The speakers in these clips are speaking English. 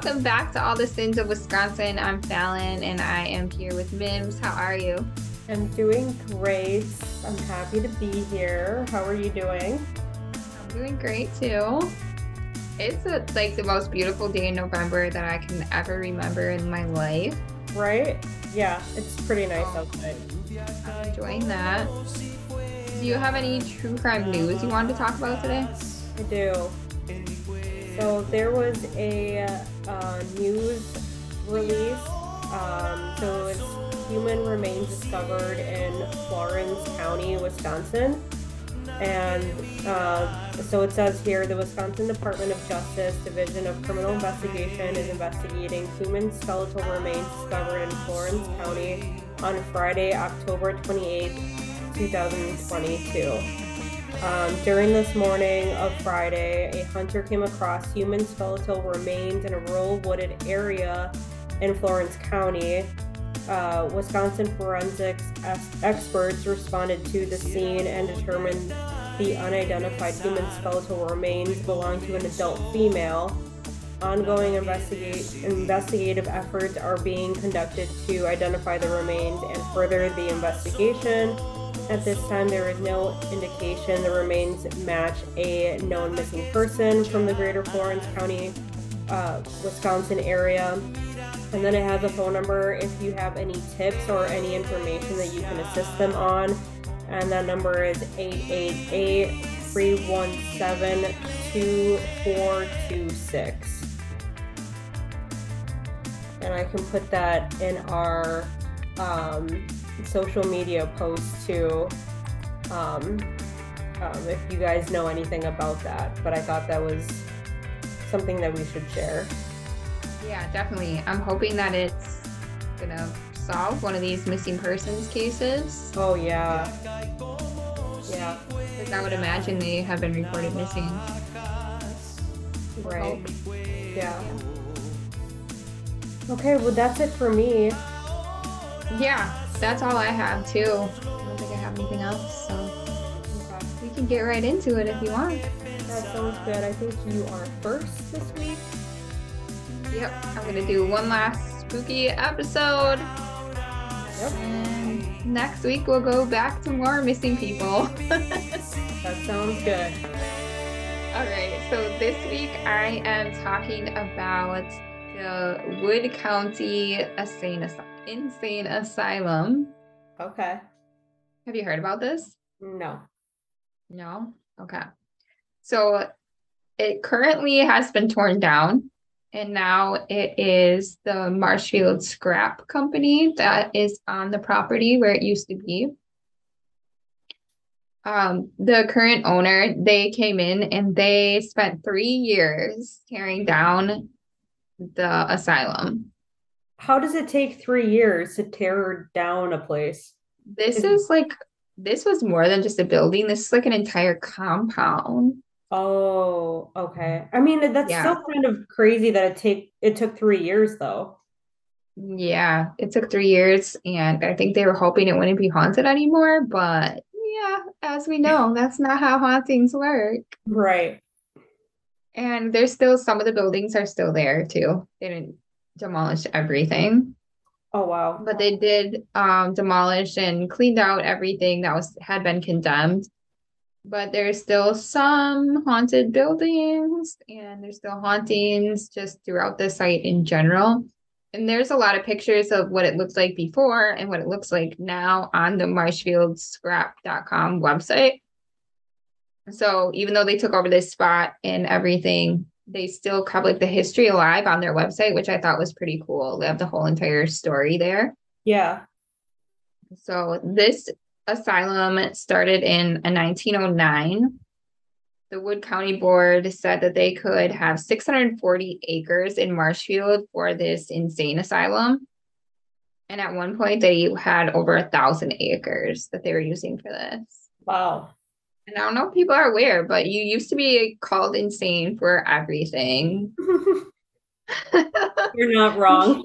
Welcome back to All the Sins of Wisconsin. I'm Fallon and I am here with Mims. How are you? I'm doing great. I'm happy to be here. How are you doing? I'm doing great too. It's a, like the most beautiful day in November that I can ever remember in my life. Right? Yeah, it's pretty nice outside. I'm enjoying that. Do you have any true crime news you wanted to talk about today? I do. So there was a uh, news release. Um, so it's human remains discovered in Florence County, Wisconsin. And uh, so it says here the Wisconsin Department of Justice Division of Criminal Investigation is investigating human skeletal remains discovered in Florence County on Friday, October 28, 2022. Um, during this morning of Friday, a hunter came across human skeletal remains in a rural wooded area in Florence County. Uh, Wisconsin forensics experts responded to the scene and determined the unidentified human skeletal remains belonged to an adult female. Ongoing investigative efforts are being conducted to identify the remains and further the investigation. At this time, there is no indication the remains match a known missing person from the greater Florence County, uh, Wisconsin area. And then it has a phone number if you have any tips or any information that you can assist them on. And that number is 888 317 2426. And I can put that in our um, social media posts too. Um, um, if you guys know anything about that, but I thought that was something that we should share. Yeah, definitely. I'm hoping that it's gonna solve one of these missing persons cases. Oh yeah, yeah. Because I would imagine they have been reported missing. Right. Yeah. Okay, well that's it for me. Yeah, that's all I have too. I don't think I have anything else, so we can get right into it if you want. That sounds good. I think you are first this week. Yep, I'm gonna do one last spooky episode. Yep. And next week we'll go back to more missing people. that sounds good. All right, so this week I am talking about the Wood County Insane Asylum insane asylum. Okay. Have you heard about this? No. No? Okay. So it currently has been torn down and now it is the Marshfield Scrap Company that is on the property where it used to be. Um, the current owner, they came in and they spent three years tearing down the asylum how does it take three years to tear down a place? This is like this was more than just a building. This is like an entire compound. Oh, okay. I mean, that's yeah. still kind of crazy that it take it took three years though. Yeah, it took three years, and I think they were hoping it wouldn't be haunted anymore. But yeah, as we know, that's not how hauntings work. Right. And there's still some of the buildings are still there too. They didn't demolished everything. Oh wow. But they did um demolish and cleaned out everything that was had been condemned. But there's still some haunted buildings and there's still hauntings just throughout the site in general. And there's a lot of pictures of what it looks like before and what it looks like now on the marshfieldscrap.com website. So even though they took over this spot and everything, they still have like the history alive on their website, which I thought was pretty cool. They have the whole entire story there. Yeah. So this asylum started in 1909. The Wood County Board said that they could have 640 acres in Marshfield for this insane asylum. And at one point, they had over a thousand acres that they were using for this. Wow. And I don't know if people are aware, but you used to be called insane for everything. You're not wrong.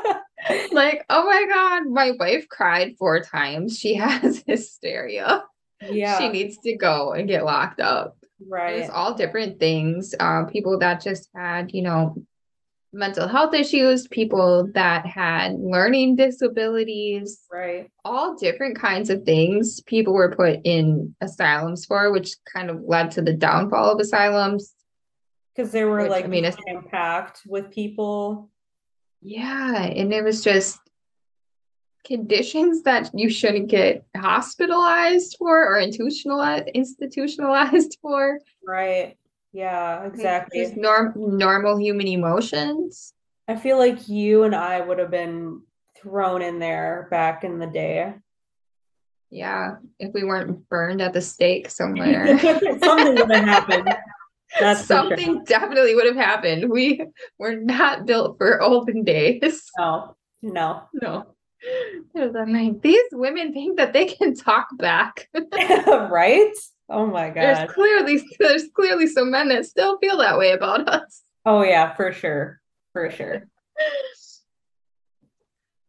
like, oh my God, my wife cried four times. She has hysteria. yeah. She needs to go and get locked up. right. It's all different things. Uh, people that just had, you know, mental health issues, people that had learning disabilities, right. all different kinds of things people were put in asylums for, which kind of led to the downfall of asylums. Because they were Which, like I mean, it's- impact with people. Yeah, and it was just conditions that you shouldn't get hospitalized for or institutionalized institutionalized for. Right. Yeah, exactly. Just norm normal human emotions. I feel like you and I would have been thrown in there back in the day. Yeah, if we weren't burned at the stake somewhere. Something would have happened. That's for sure. Something definitely would have happened. We were not built for olden days. No, no. No. It was like, these women think that they can talk back. right? Oh my god. There's clearly there's clearly some men that still feel that way about us. Oh yeah, for sure. For sure.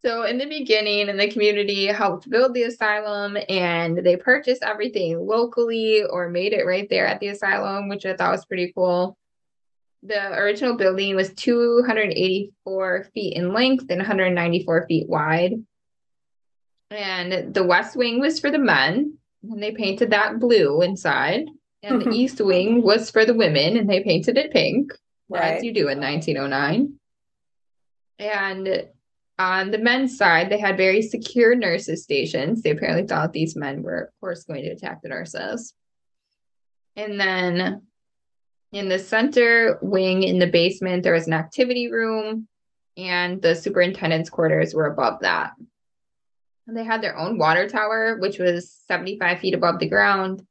So in the beginning, and the community helped build the asylum, and they purchased everything locally or made it right there at the asylum, which I thought was pretty cool. The original building was 284 feet in length and 194 feet wide. And the west wing was for the men, and they painted that blue inside. And the east wing was for the women, and they painted it pink as you do in 1909. And on the men's side, they had very secure nurses stations. They apparently thought these men were, of course, going to attack the nurses. And then in the center wing in the basement, there was an activity room, and the superintendent's quarters were above that. They had their own water tower, which was 75 feet above the ground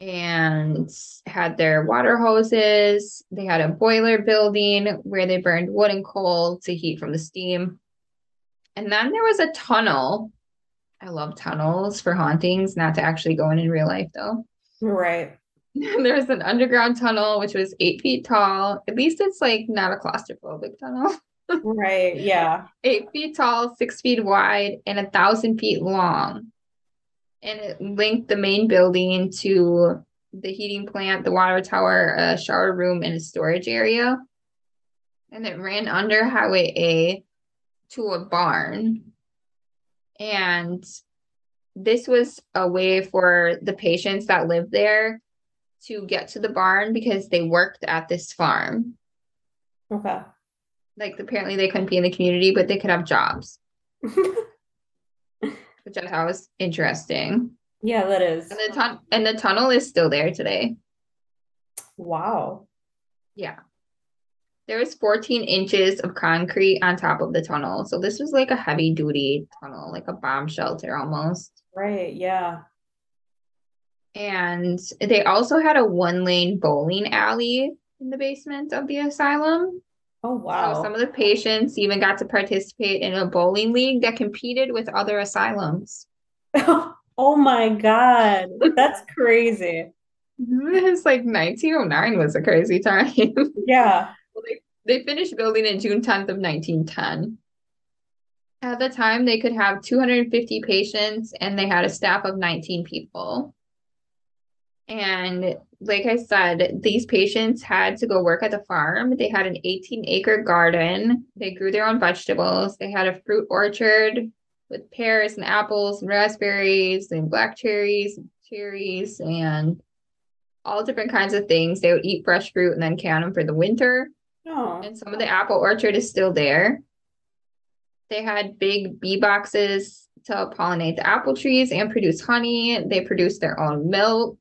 and had their water hoses. They had a boiler building where they burned wood and coal to heat from the steam. And then there was a tunnel. I love tunnels for hauntings, not to actually go in in real life though. Right. there was an underground tunnel which was eight feet tall. At least it's like not a claustrophobic tunnel. Right. Yeah. eight feet tall, six feet wide, and a thousand feet long. And it linked the main building to the heating plant, the water tower, a shower room, and a storage area. And it ran under Highway A to a barn. And this was a way for the patients that lived there to get to the barn because they worked at this farm Okay. Like apparently they couldn't be in the community, but they could have jobs, which I thought was interesting. yeah, that is. And the and the tunnel is still there today. Wow. Yeah. There was 14 inches of concrete on top of the tunnel. So this was like a heavy duty tunnel, like a bomb shelter almost. Right. Yeah. And they also had a one lane bowling alley in the basement of the asylum. Oh wow. So some of the patients even got to participate in a bowling league that competed with other asylums. Oh my God. That's crazy. It's like 1909 was a crazy time. Yeah. Well, they, they finished building it June 10th of 1910. At the time, they could have 250 patients and they had a staff of 19 people. And like I said, these patients had to go work at the farm. They had an 18 acre garden. They grew their own vegetables. They had a fruit orchard with pears and apples and raspberries and black cherries, and cherries, and all different kinds of things. They would eat fresh fruit and then can them for the winter. Oh. And some of the apple orchard is still there. They had big bee boxes to pollinate the apple trees and produce honey. They produced their own milk,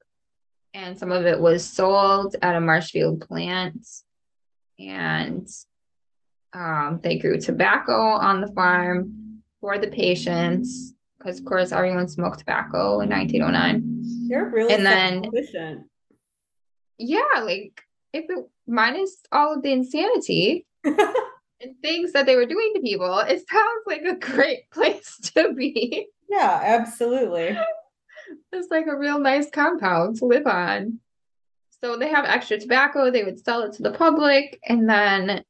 and some of it was sold at a Marshfield plant. And um, they grew tobacco on the farm for the patients. because of course everyone smoked tobacco in 1909. They're really And then- efficient. Yeah, like if it minus all of the insanity and things that they were doing to people, it sounds like a great place to be. yeah, absolutely. It's like a real nice compound to live on. So they have extra tobacco, they would sell it to the public, and then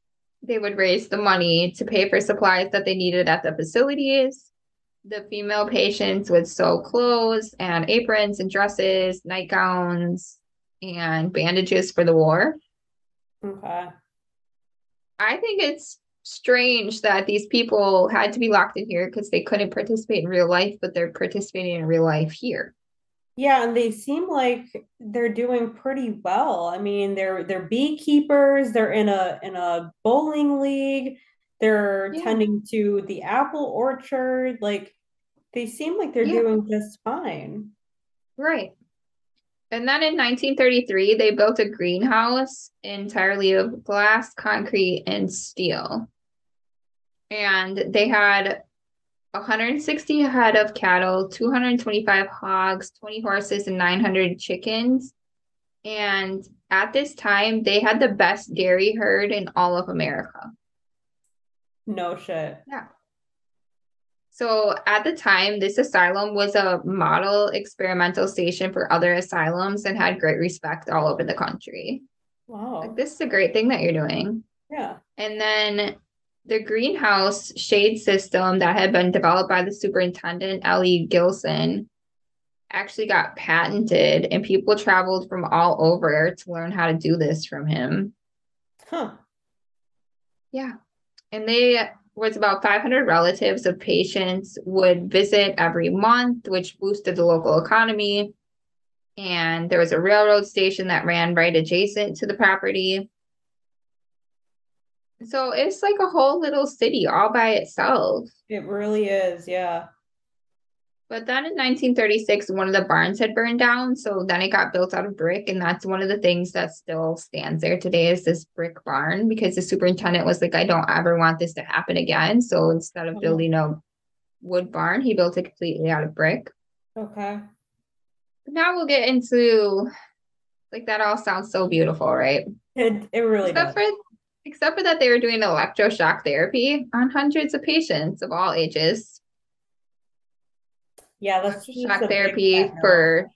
they would raise the money to pay for supplies that they needed at the facilities. The female patients would sew clothes and aprons and dresses, nightgowns, and bandages for the war. Okay. I think it's strange that these people had to be locked in here because they couldn't participate in real life, but they're participating in real life here. Yeah, and they seem like they're doing pretty well. I mean, they're they're beekeepers, they're in a in a bowling league, they're Yeah. tending to the apple orchard. Like they seem like they're Yeah. doing just fine. Right. And then in 1933, they built a greenhouse entirely of glass, concrete, and steel. And they had 160 head of cattle, 225 hogs, 20 horses, and 900 chickens. And at this time, they had the best dairy herd in all of America. No shit. Yeah. So at the time, this asylum was a model experimental station for other asylums and had great respect all over the country. Wow. Like, this is a great thing that you're doing. Yeah. And then the greenhouse shade system that had been developed by the superintendent, Ellie Gilson, actually got patented, and people traveled from all over to learn how to do this from him. Huh. Yeah. And they was about 500 relatives of patients would visit every month, which boosted the local economy. And there was a railroad station that ran right adjacent to the property. So it's like a whole little city all by itself. It really is. Yeah. But then in 1936, one of the barns had burned down. So then it got built out of brick. And that's one of the things that still stands there today is this brick barn because the superintendent was like, I don't ever want this to happen again. So instead of Mhm. building a wood barn, he built it completely out of brick. Okay. But now we'll get into like that all sounds so beautiful, right? It it really Except does. for except for that they were doing electroshock therapy on hundreds of patients of all ages. Yeah, that's electroshock therapy for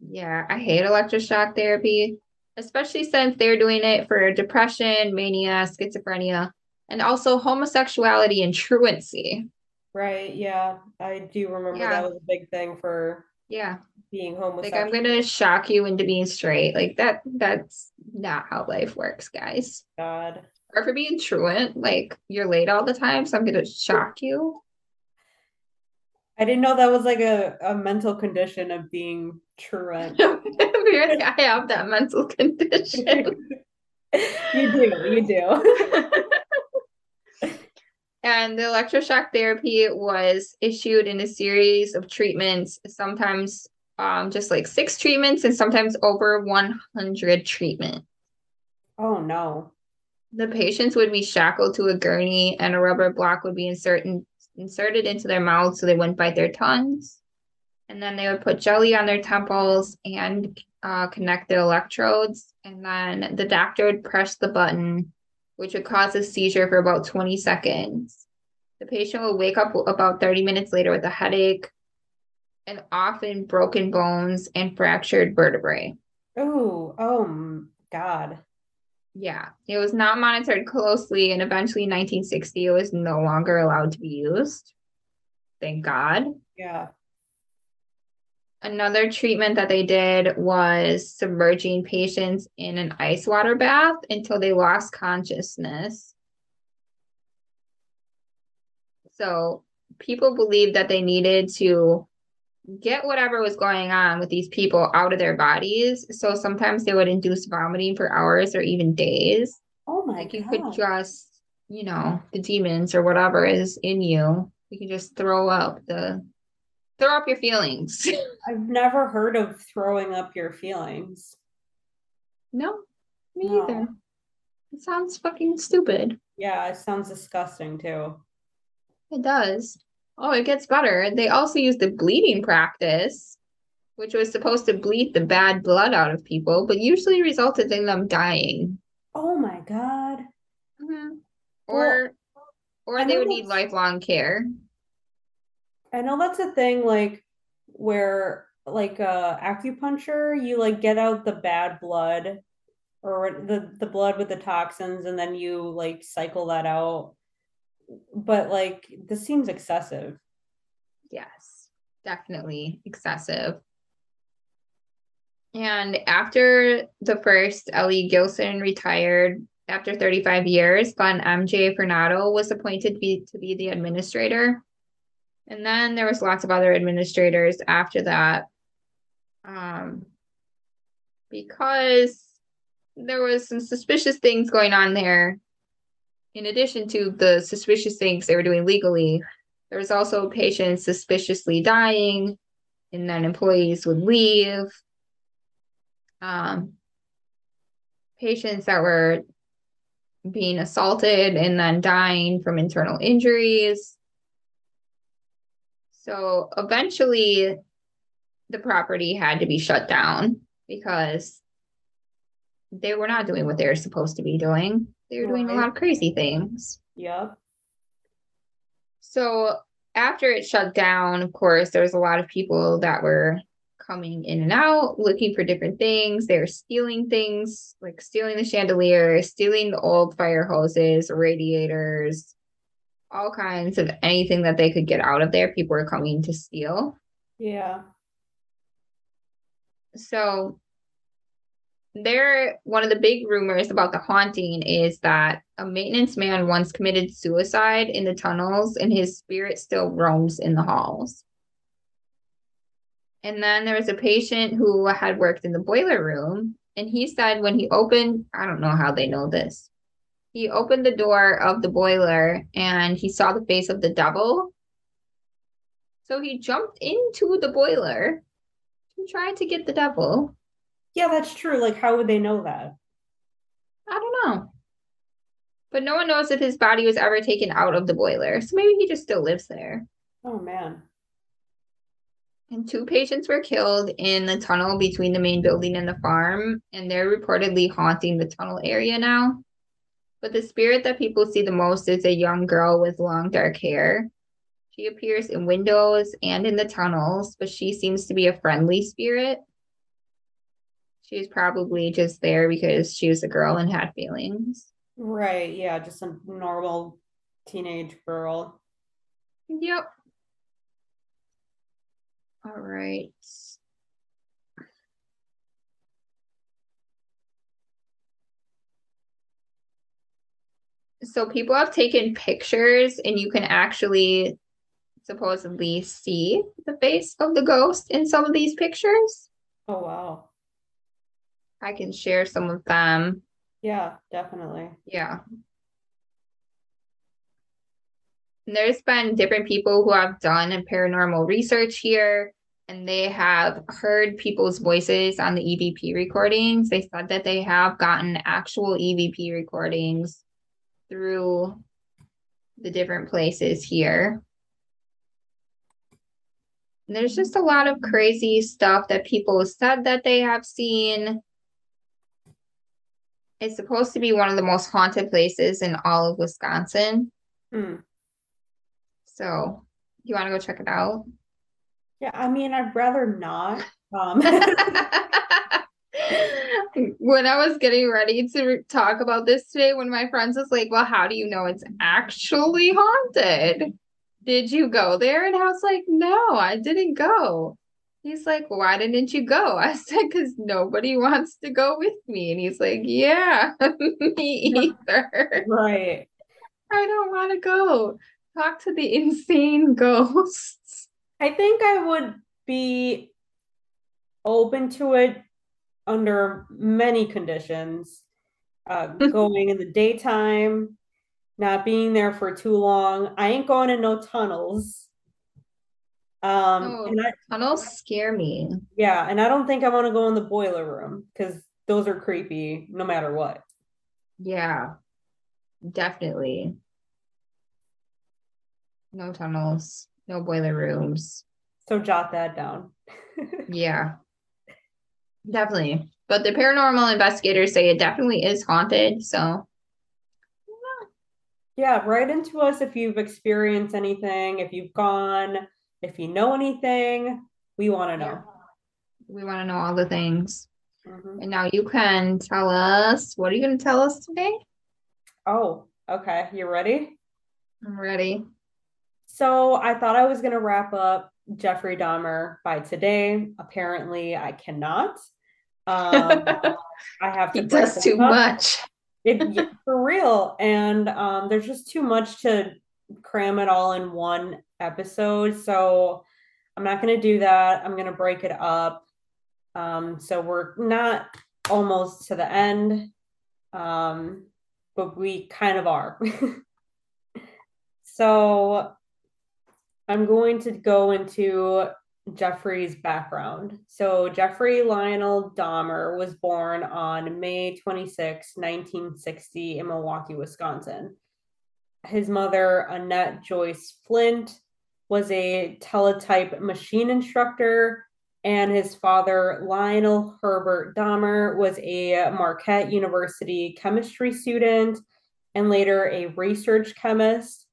yeah i hate electroshock therapy especially since they're doing it for depression mania schizophrenia and also homosexuality and truancy Right. Yeah. I do remember Yeah. that was a big thing for yeah being homeless. like i'm gonna shock you into being straight like that that's not how life works guys God. or for being truant like you're late all the time so i'm gonna shock you I didn't know that was like a, a mental condition of being truant. apparently i have that mental condition you do, you do. And the electroshock therapy was issued in a series of treatments, sometimes um, just like six treatments and sometimes over 100 treatments. Oh no. The patients would be shackled to a gurney and a rubber block would be inserted, inserted into their mouths so they wouldn't bite their tongues. And then they would put jelly on their temples and uh, connect the electrodes. And then the doctor would press the button, which would cause a seizure for about 20 seconds. The patient will wake up about 30 minutes later with a headache and often broken bones and fractured vertebrae. Oh, oh God. Yeah, it was not monitored closely, and eventually in 1960, it was no longer allowed to be used. Thank God. Yeah. Another treatment that they did was submerging patients in an ice water bath until they lost consciousness. So people believed that they needed to get whatever was going on with these people out of their bodies. So sometimes they would induce vomiting for hours or even days. Oh my Like you God. could just, you know, the demons or whatever is in you, you can just throw up the throw up your feelings. I've never heard of throwing up your feelings. no, me No. either. It sounds fucking stupid. Yeah, it sounds disgusting too. It does. Oh, it gets better. They also use the bleeding practice, which was supposed to bleed the bad blood out of people, but usually resulted in them dying. Oh my god. Mm-hmm. Or or they would need lifelong care. I know that's a thing like where like uh acupuncture, you like get out the bad blood or the the blood with the toxins and then you like cycle that out. But like this seems excessive. Yes, definitely excessive. And after the first Ellie Gilson retired after 35 years, then MJ Fernando was appointed to be, to be the administrator. And then there was lots of other administrators after that. Um, because there was some suspicious things going on there. In addition to the suspicious things they were doing legally, there was also patients suspiciously dying, and then employees would leave. Um, patients that were being assaulted and then dying from internal injuries. So eventually, the property had to be shut down because they were not doing what they were supposed to be doing. They were doing a lot of crazy things. Yep. So after it shut down, of course, there was a lot of people that were coming in and out looking for different things. They were stealing things, like stealing the chandelier, stealing the old fire hoses, radiators, all kinds of anything that they could get out of there. People were coming to steal. Yeah. So there one of the big rumors about the haunting is that a maintenance man once committed suicide in the tunnels and his spirit still roams in the halls. And then there was a patient who had worked in the boiler room and he said when he opened, I don't know how they know this. He opened the door of the boiler and he saw the face of the devil. So he jumped into the boiler to try to get the devil. Yeah, that's true. Like how would they know that? I don't know. But no one knows if his body was ever taken out of the boiler. So maybe he just still lives there. Oh man. And two patients were killed in the tunnel between the main building and the farm, and they're reportedly haunting the tunnel area now. But the spirit that people see the most is a young girl with long dark hair. She appears in windows and in the tunnels, but she seems to be a friendly spirit. She's probably just there because she was a girl and had feelings. Right. Yeah, just a normal teenage girl. Yep. All right. So people have taken pictures and you can actually supposedly see the face of the ghost in some of these pictures. Oh wow. I can share some of them. Yeah, definitely. Yeah. And There's been different people who have done paranormal research here, and they have heard people's voices on the EVP recordings. They said that they have gotten actual EVP recordings through the different places here. There's just a lot of crazy stuff that people said that they have seen. It's supposed to be one of the most haunted places in all of Wisconsin. Hmm. So, you want to go check it out? Yeah, I mean, I'd rather not. Um, when I was getting ready to talk about this today, one of my friends was like, Well, how do you know it's actually haunted? Did you go there? And I was like, No, I didn't go. He's like, Why didn't you go? I said, Because nobody wants to go with me. And he's like, Yeah, me either. right. I don't want to go. Talk to the insane ghosts. I think I would be open to it under many conditions. Uh, going in the daytime, not being there for too long. I ain't going in no tunnels. Um, Oh. and I, Tunnels scare me. yeah, and I don't think I want to go in the boiler room because those are creepy no matter what. Yeah, definitely. No tunnels. No boiler rooms. So jot that down. Yeah. Definitely. But the paranormal investigators say it definitely is haunted. So Yeah, write into us if you've experienced anything, if you've gone, if you know anything. We want to know. we want to know all the things. Mhm. And now you can tell us what are you going to tell us today? Oh, okay. You ready? I'm ready. So I thought I was going to wrap up Jeffrey Dahmer by today. Apparently, I cannot. Um, I have to He does too up. much. It, for real. And um, there's just too much to cram it all in one episode. So I'm not going to do that. I'm going to break it up. Um, so we're not almost to the end, um, but we kind of are. so I'm going to go into Jeffrey's background. So, Jeffrey Lionel Dahmer was born on May 26, 1960, in Milwaukee, Wisconsin. His mother, Annette Joyce Flint, was a teletype machine instructor, and his father, Lionel Herbert Dahmer, was a Marquette University chemistry student and later a research chemist.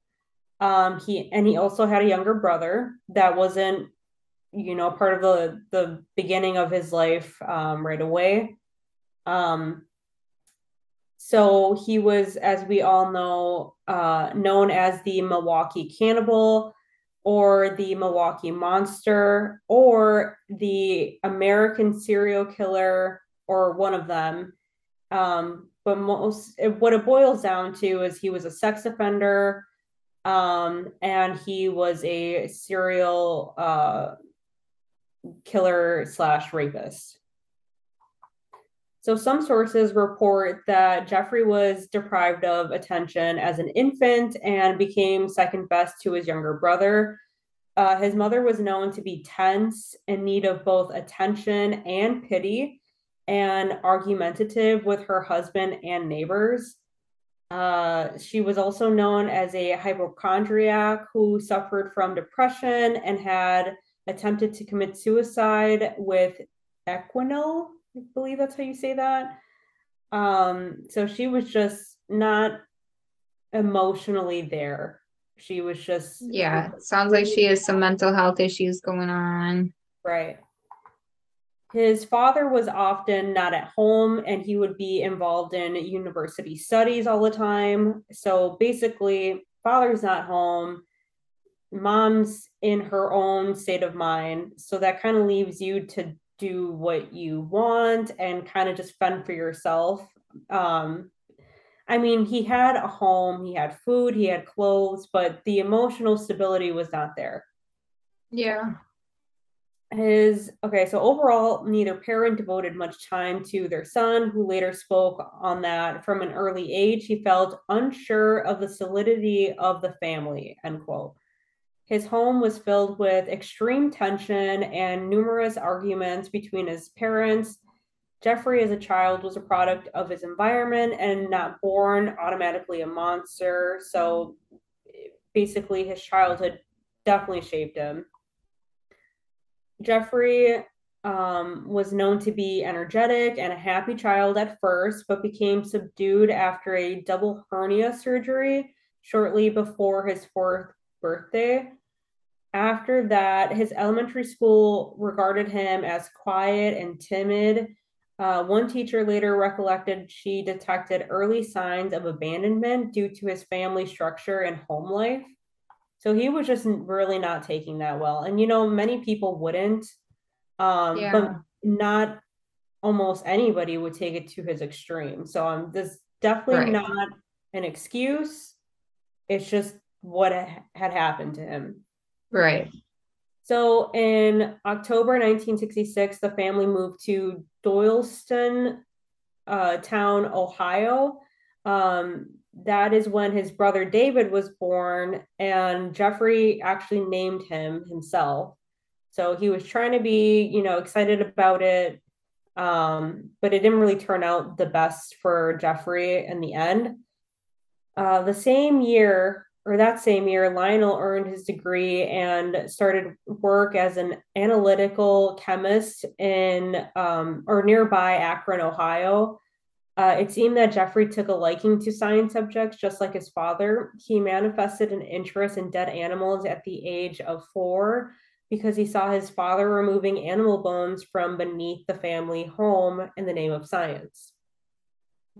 Um, he and he also had a younger brother that wasn't you know part of the the beginning of his life um, right away. Um, so he was as we all know uh, known as the milwaukee cannibal or the milwaukee monster or the american serial killer or one of them. Um, but most what it boils down to is he was a sex offender um, and he was a serial uh, killer slash rapist. So some sources report that Jeffrey was deprived of attention as an infant and became second best to his younger brother. Uh, his mother was known to be tense, in need of both attention and pity, and argumentative with her husband and neighbors. Uh, she was also known as a hypochondriac who suffered from depression and had attempted to commit suicide with Equanil. I believe that's how you say that. Um, so she was just not emotionally there. She was just Yeah. Sounds like she has some mental health issues going on. Right. His father was often not at home and he would be involved in university studies all the time. So basically, father's not home, mom's in her own state of mind. So that kind of leaves you to do what you want and kind of just fend for yourself. Um, I mean, he had a home, he had food, he had clothes, but the emotional stability was not there Yeah. his okay so overall neither parent devoted much time to their son who later spoke on that from an early age he felt unsure of the solidity of the family end quote his home was filled with extreme tension and numerous arguments between his parents. Jeffrey as a child was a product of his environment and not born automatically a monster. So basically his childhood definitely shaped him. Jeffrey um, was known to be energetic and a happy child at first, but became subdued after a double hernia surgery shortly before his fourth birthday. After that, his elementary school regarded him as quiet and timid. Uh, one teacher later recollected she detected early signs of abandonment due to his family structure and home life. So he was just really not taking that well. And you know, many people wouldn't. Um, Yeah. but not almost anybody would take it to his extreme. So um this definitely Right. not an excuse. It's just what had happened to him. Right. So in October 1966, the family moved to Doylestown uh, town, Ohio. Um, that is when his brother David was born, and Jeffrey actually named him himself. So he was trying to be, you know, excited about it, um, but it didn't really turn out the best for Jeffrey in the end. Uh, the same year, or that same year, Lionel earned his degree and started work as an analytical chemist in um, or nearby Akron, Ohio. Uh, it seemed that Jeffrey took a liking to science subjects just like his father. He manifested an interest in dead animals at the age of four because he saw his father removing animal bones from beneath the family home in the name of science.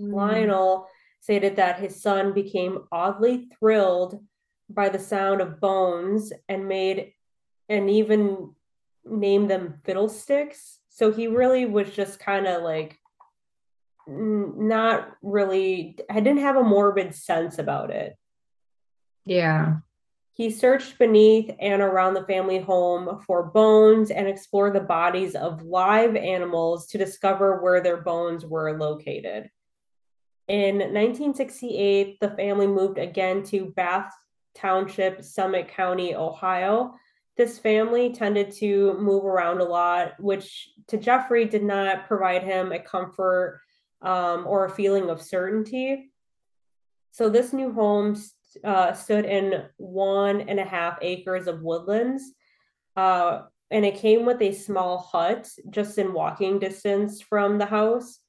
Mm. Lionel stated that his son became oddly thrilled by the sound of bones and made and even named them fiddlesticks. So he really was just kind of like not really I didn't have a morbid sense about it. Yeah. He searched beneath and around the family home for bones and explored the bodies of live animals to discover where their bones were located. In 1968, the family moved again to Bath Township, Summit County, Ohio. This family tended to move around a lot, which to Jeffrey did not provide him a comfort um, or a feeling of certainty. So this new home uh, stood in one and a half acres of woodlands. Uh, and it came with a small hut just in walking distance from the house.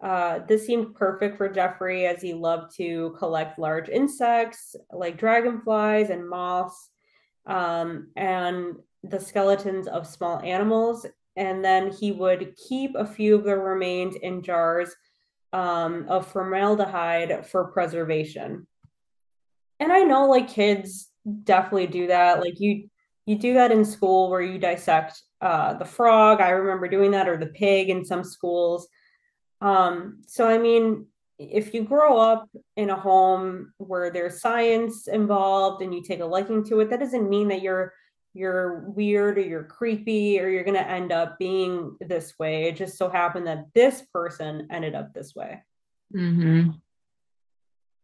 Uh, this seemed perfect for Jeffrey as he loved to collect large insects like dragonflies and moths um, and the skeletons of small animals. And then he would keep a few of the remains in jars um, of formaldehyde for preservation. And I know like kids definitely do that. Like you you do that in school where you dissect uh, the frog. I remember doing that or the pig in some schools um, so, I mean, if you grow up in a home where there's science involved and you take a liking to it, that doesn't mean that you're you're weird or you're creepy or you're going to end up being this way. It just so happened that this person ended up this way. Mm-hmm.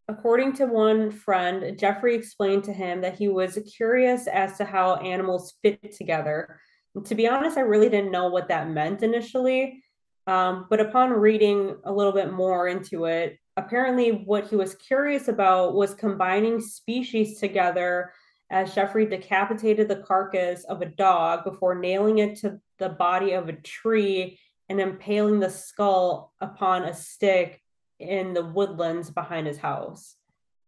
According to one friend, Jeffrey explained to him that he was curious as to how animals fit together. And to be honest, I really didn't know what that meant initially. Um, but upon reading a little bit more into it, apparently what he was curious about was combining species together as Jeffrey decapitated the carcass of a dog before nailing it to the body of a tree and impaling the skull upon a stick in the woodlands behind his house.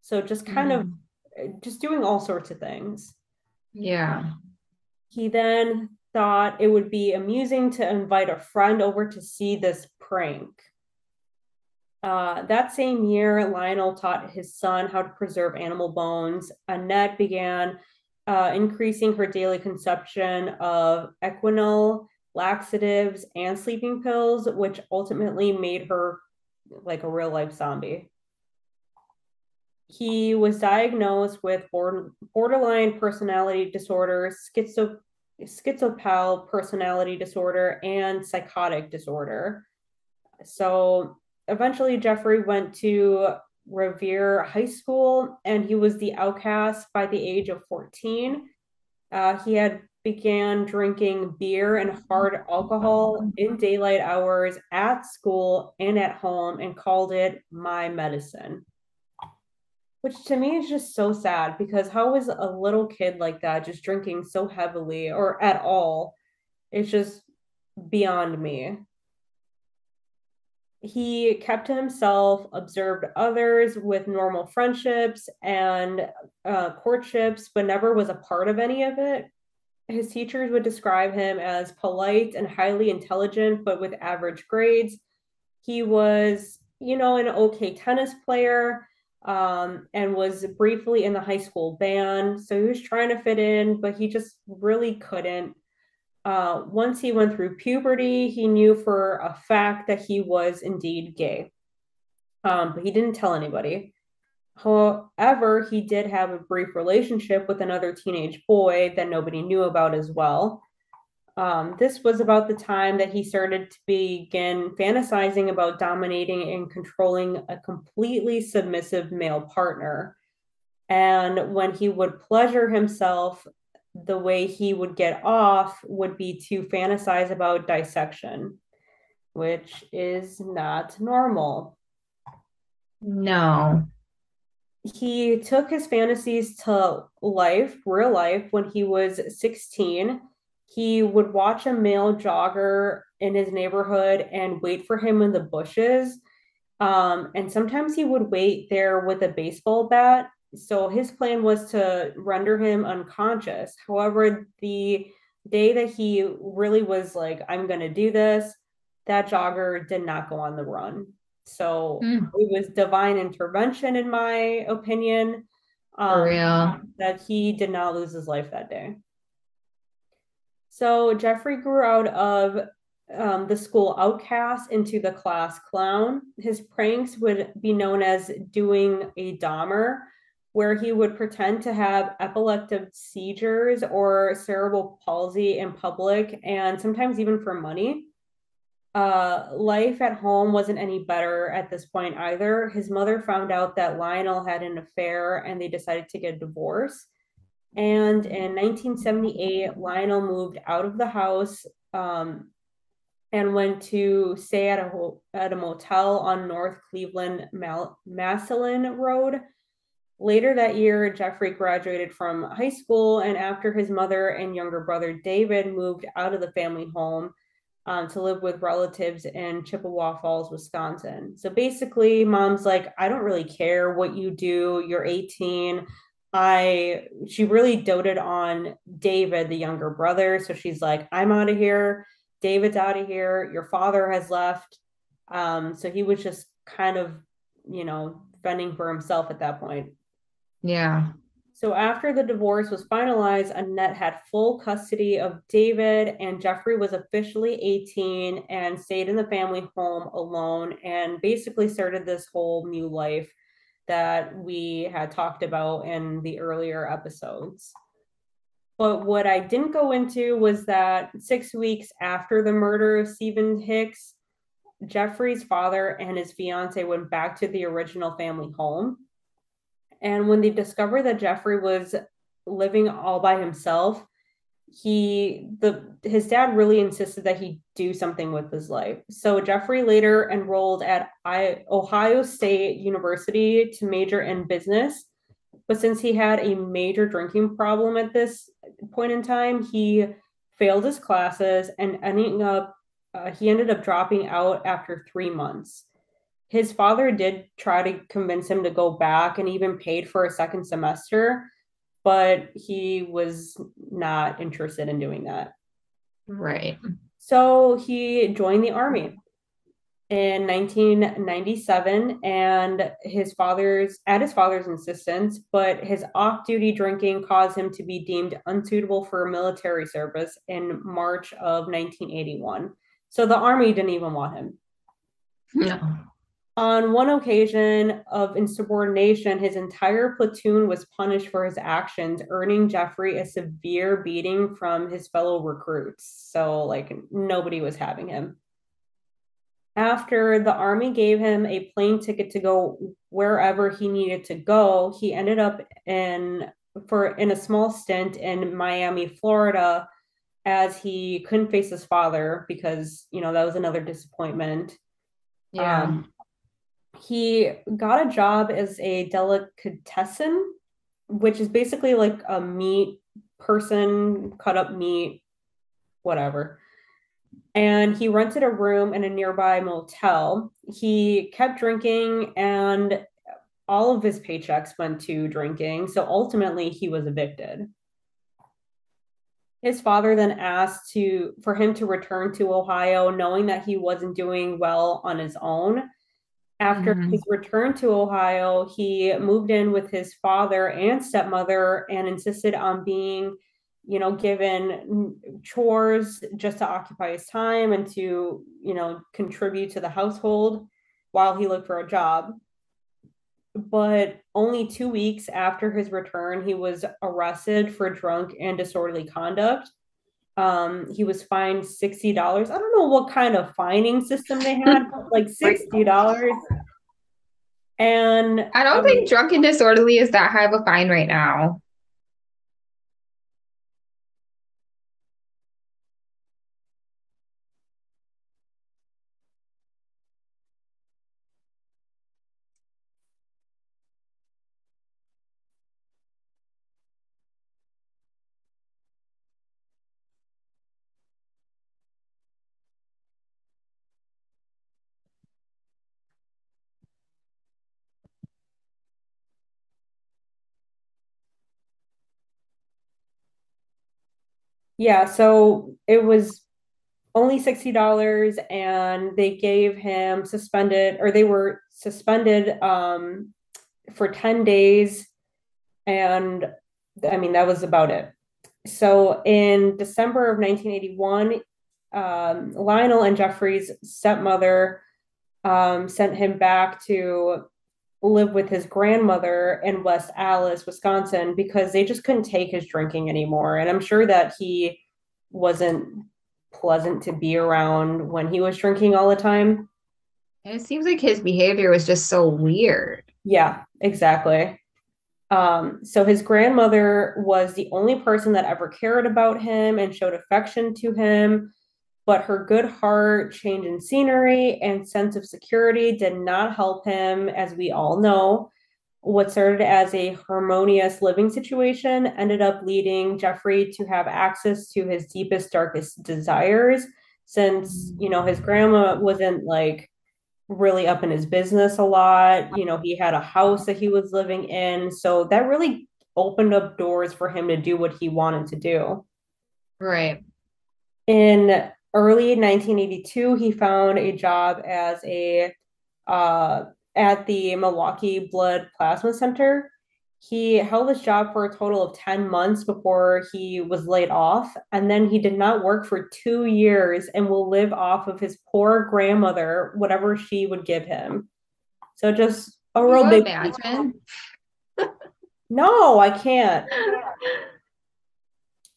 So just kind mm. of just doing all sorts of things. Yeah. He then thought it would be amusing to invite a friend over to see this prank. Uh, that same year, Lionel taught his son how to preserve animal bones. Annette began uh, increasing her daily consumption of Equanil, laxatives, and sleeping pills, which ultimately made her like a real life zombie. He was diagnosed with borderline personality disorder, schizo- schizotypal personality disorder and psychotic disorder. So eventually, Jeffrey went to Revere High School and he was the outcast by the age of 14. Uh, he had began drinking beer and hard alcohol in daylight hours at school and at home and called it my medicine which to me is just so sad because how is a little kid like that just drinking so heavily or at all? It's just beyond me. He kept to himself, observed others with normal friendships and uh, courtships, but never was a part of any of it. His teachers would describe him as polite and highly intelligent, but with average grades. He was, you know, an okay tennis player um, and was briefly in the high school band. So he was trying to fit in, but he just really couldn't. Uh, once he went through puberty, he knew for a fact that he was indeed gay, um, but he didn't tell anybody. However, he did have a brief relationship with another teenage boy that nobody knew about as well. Um, this was about the time that he started to begin fantasizing about dominating and controlling a completely submissive male partner. And when he would pleasure himself, the way he would get off would be to fantasize about dissection, which is not normal. No. he took his fantasies to life, real life, when he was 16. He would watch a male jogger in his neighborhood and wait for him in the bushes. Um, and sometimes he would wait there with a baseball bat. So his plan was to render him unconscious. However, the day that he really was like, I'm going to do this, that jogger did not go on the run. So Mm. it was divine intervention, in my opinion, um, that he did not lose his life that day. So Jeffrey grew out of um, the school outcast into the class clown. His pranks would be known as doing a Dahmer, where he would pretend to have epileptic seizures or cerebral palsy in public and sometimes even for money. Uh, life at home wasn't any better at this point either. His mother found out that Lionel had an affair and they decided to get a divorce. And in 1978, Lionel moved out of the house um, and went to stay at a at a motel on North Cleveland Mal- Massillon Road. Later that year, Jeffrey graduated from high school, and after his mother and younger brother David moved out of the family home um, to live with relatives in Chippewa Falls, Wisconsin. So basically, mom's like, I don't really care what you do. You're 18. I she really doted on David, the younger brother. So she's like, I'm out of here. David's out of here. Your father has left. Um, so he was just kind of, you know, fending for himself at that point. Yeah. So after the divorce was finalized, Annette had full custody of David, and Jeffrey was officially 18 and stayed in the family home alone and basically started this whole new life that we had talked about in the earlier episodes. But what I didn't go into was that six weeks after the murder of Stephen Hicks, Jeffrey's father and his fiance went back to the original family home. And when they discovered that Jeffrey was living all by himself, he the his dad really insisted that he do something with his life. So Jeffrey later enrolled at I, Ohio State University to major in business. But since he had a major drinking problem at this point in time, he failed his classes and ending up uh, he ended up dropping out after three months his father did try to convince him to go back and even paid for a second semester, but he was not interested in doing that. Right. So he joined the army in 1997 and his father's at his father's insistence but his off-duty drinking caused him to be deemed unsuitable for military service in march of 1981 so the army didn't even want him No. On one occasion of insubordination, his entire platoon was punished for his actions, earning Jeffrey a severe beating from his fellow recruits. So, like, nobody was having him. After the army gave him a plane ticket to go wherever he needed to go, he ended up in for in a small stint in Miami, Florida, as he couldn't face his father because you know that was another disappointment. Yeah. Um, he got a job as a delicatessen, which is basically like a meat person, cut up meat, whatever. And he rented a room in a nearby motel. He kept drinking, and all of his paychecks went to drinking. So ultimately, he was evicted. His father then asked to for him to return to Ohio, knowing that he wasn't doing well on his own after Mhm. his return to Ohio, he moved in with his father and stepmother and insisted on being, you know, given chores just to occupy his time and to, you know, contribute to the household while he looked for a job. But only two weeks after his return, he was arrested for drunk and disorderly conduct. Um, he was fined $60. I don't know what kind of fining system they had, but like $60. And I don't um, think drunk and disorderly is that high of a fine right now. Yeah, so it was only $60 and they gave him suspended or they were suspended um for 10 days and I mean that was about it. So in December of 1981, um, Lionel and Jeffrey's stepmother um, sent him back to live with his grandmother in West Allis, Wisconsin, because they just couldn't take his drinking anymore. And I'm sure that he wasn't pleasant to be around when he was drinking all the time. And it seems like his behavior was just so weird. Yeah, exactly. Um, so his grandmother was the only person that ever cared about him and showed affection to him, but her good heart, change in scenery, and sense of security did not help him, as we all know. What started as a harmonious living situation ended up leading Jeffrey to have access to his deepest, darkest desires, since, you know, his grandma wasn't like really up in his business a lot. You know, he had a house that he was living in. So that really opened up doors for him to do what he wanted to do. Right. In early 1982, he found a job as a uh, at the Milwaukee Blood Plasma Center he held this job for a total of 10 months before he was laid off. And then he did not work for two years and will live off of his poor grandmother, whatever she would give him. So just a real big. Imagine? no, I can't.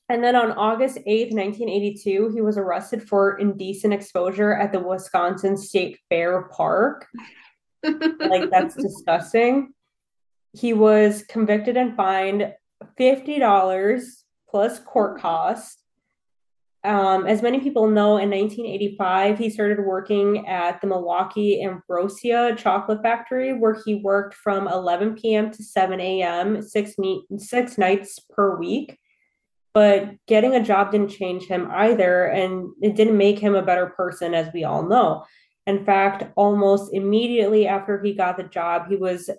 And then on August 8th, 1982, he was arrested for indecent exposure at the Wisconsin State Fair Park. like, that's disgusting he was convicted and fined $50 plus court costs. Um, as many people know, in 1985, he started working at the Milwaukee Ambrosia Chocolate Factory, where he worked from 11 p.m. to 7 a.m., six, ne- six nights per week. But getting a job didn't change him either, and it didn't make him a better person, as we all know. In fact, almost immediately after he got the job, he was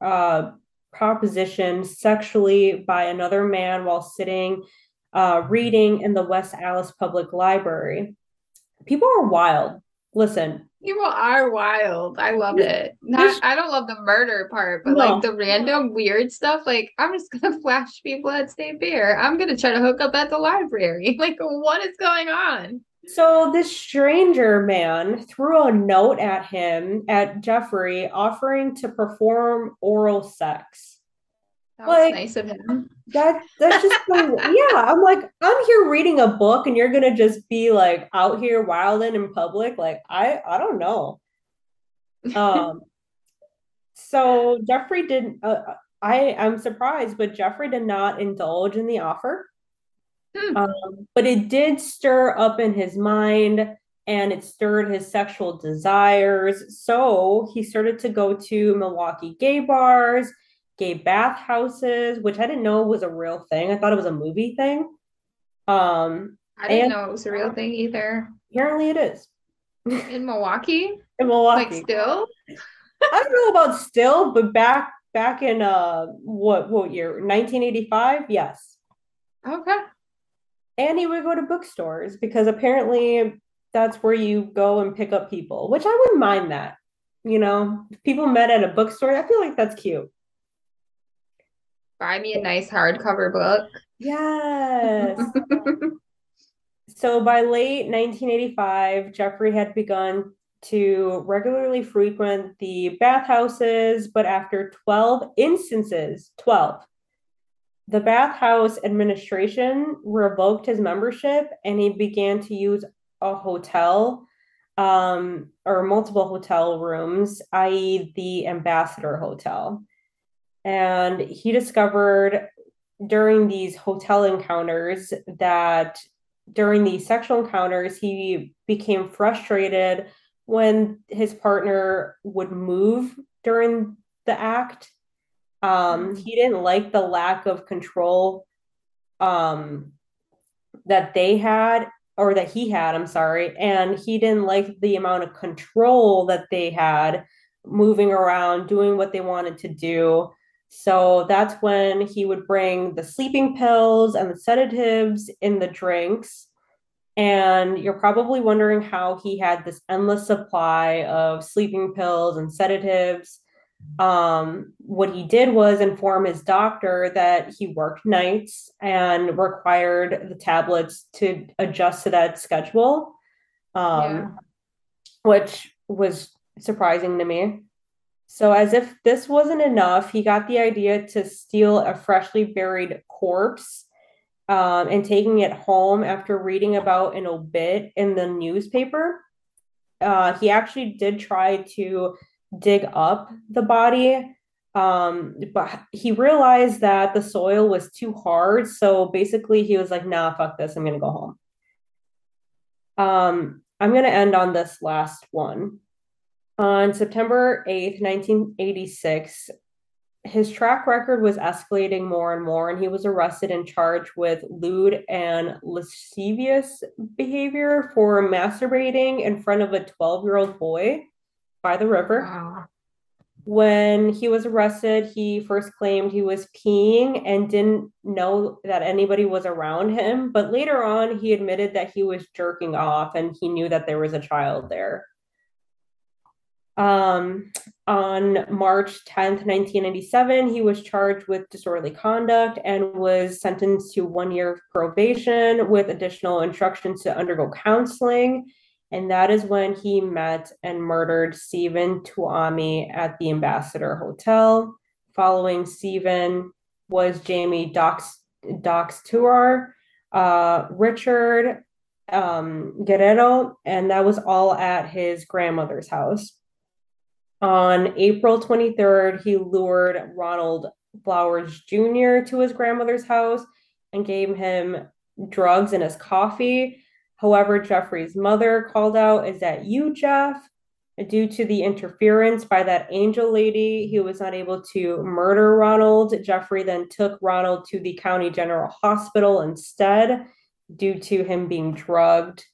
uh, propositioned sexually by another man while sitting uh, reading in the West Allis Public Library. People are wild. Listen. People are wild. I love it. Not, I don't love the murder part, but no. like the random weird stuff. Like I'm just gonna flash people at State Fair. I'm gonna try to hook up at the library. Like what is going on? So this stranger man threw a note at him at Jeffrey offering to perform oral sex. That was like, nice of him. That that's just so, yeah. I'm like, I'm here reading a book and you're gonna just be like out here wilding in public. Like, I I don't know. Um so Jeffrey didn't uh, I I'm surprised, but Jeffrey did not indulge in the offer. Hmm. Um, but it did stir up in his mind and it stirred his sexual desires. So he started to go to Milwaukee gay bars, gay bathhouses, which I didn't know was a real thing. I thought it was a movie thing. Um, I didn't know it was a real thing either. Apparently, it is. In Milwaukee? in Milwaukee. Like still? I don't know about still, but back back in uh what what year? 1985? Yes. Okay and he would go to bookstores because apparently that's where you go and pick up people, which I wouldn't mind that. You know, if people met at a bookstore, I feel like that's cute. Buy me a nice hardcover book. Yes. so by late 1985, Jeffrey had begun to regularly frequent the bathhouses, but after 12 instances, 12 the bathhouse administration revoked his membership and he began to use a hotel um, or multiple hotel rooms, i.e., the Ambassador Hotel. And he discovered during these hotel encounters that during these sexual encounters, he became frustrated when his partner would move during the act um, mm-hmm. he didn't like the lack of control um, that they had or that he had, I'm sorry, and he didn't like the amount of control that they had moving around, doing what they wanted to do. So that's when he would bring the sleeping pills and the sedatives in the drinks. And you're probably wondering how he had this endless supply of sleeping pills and sedatives. Um, what he did was inform his doctor that he worked nights and required the tablets to adjust to that schedule, um, yeah. which was surprising to me. So, as if this wasn't enough, he got the idea to steal a freshly buried corpse um, and taking it home after reading about an obit in the newspaper. Uh, he actually did try to dig up the body, um, but he realized that the soil was too hard. So basically, he was like, nah, fuck this, I'm going to go home. Um, I'm going to end on this last one. On September 8th, 1986, his track record was escalating more and more, and he was arrested and charged with lewd and lascivious behavior for masturbating in front of a 12 year old boy by the river. Wow. When he was arrested, he first claimed he was peeing and didn't know that anybody was around him. But later on, he admitted that he was jerking off and he knew that there was a child there. Um, on March 10th, 1997, he was charged with disorderly conduct and was sentenced to one year of probation with additional instructions to undergo counseling. And that is when he met and murdered Stephen Tuomi at the Ambassador Hotel. Following Stephen was Jamie Dox, Doxtator, uh, Richard um, Guerrero, and that was all at his grandmother's house. On April 23rd, he lured Ronald Flowers Jr. to his grandmother's house and gave him drugs in his coffee. However, Jeffrey's mother called out, Is that you, Jeff? Due to the interference by that angel lady, he was not able to murder Ronald. Jeffrey then took Ronald to the county general hospital instead, due to him being drugged.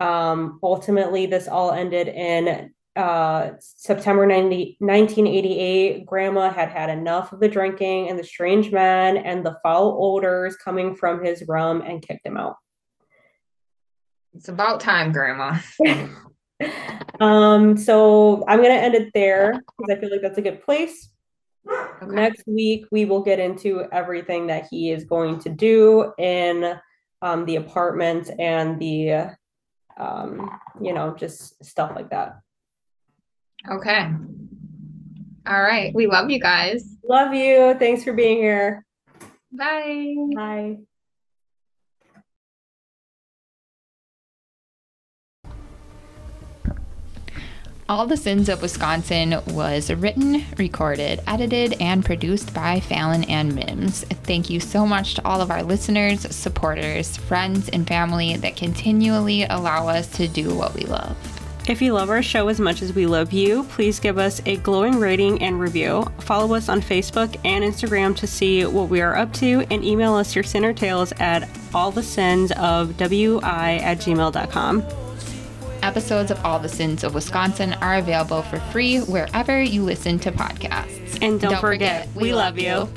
Um, ultimately, this all ended in uh, September 90, 1988, grandma had had enough of the drinking and the strange man and the foul odors coming from his room and kicked him out. It's about time, grandma. um, so I'm going to end it there because I feel like that's a good place. Okay. Next week, we will get into everything that he is going to do in um, the apartment and the, um, you know, just stuff like that. Okay. All right. We love you guys. Love you. Thanks for being here. Bye. Bye. All the Sins of Wisconsin was written, recorded, edited, and produced by Fallon and Mims. Thank you so much to all of our listeners, supporters, friends, and family that continually allow us to do what we love. If you love our show as much as we love you, please give us a glowing rating and review. Follow us on Facebook and Instagram to see what we are up to, and email us your sinner tales at all the sins of wi at gmail.com. Episodes of All the Sins of Wisconsin are available for free wherever you listen to podcasts. And don't, don't forget, forget, we love you.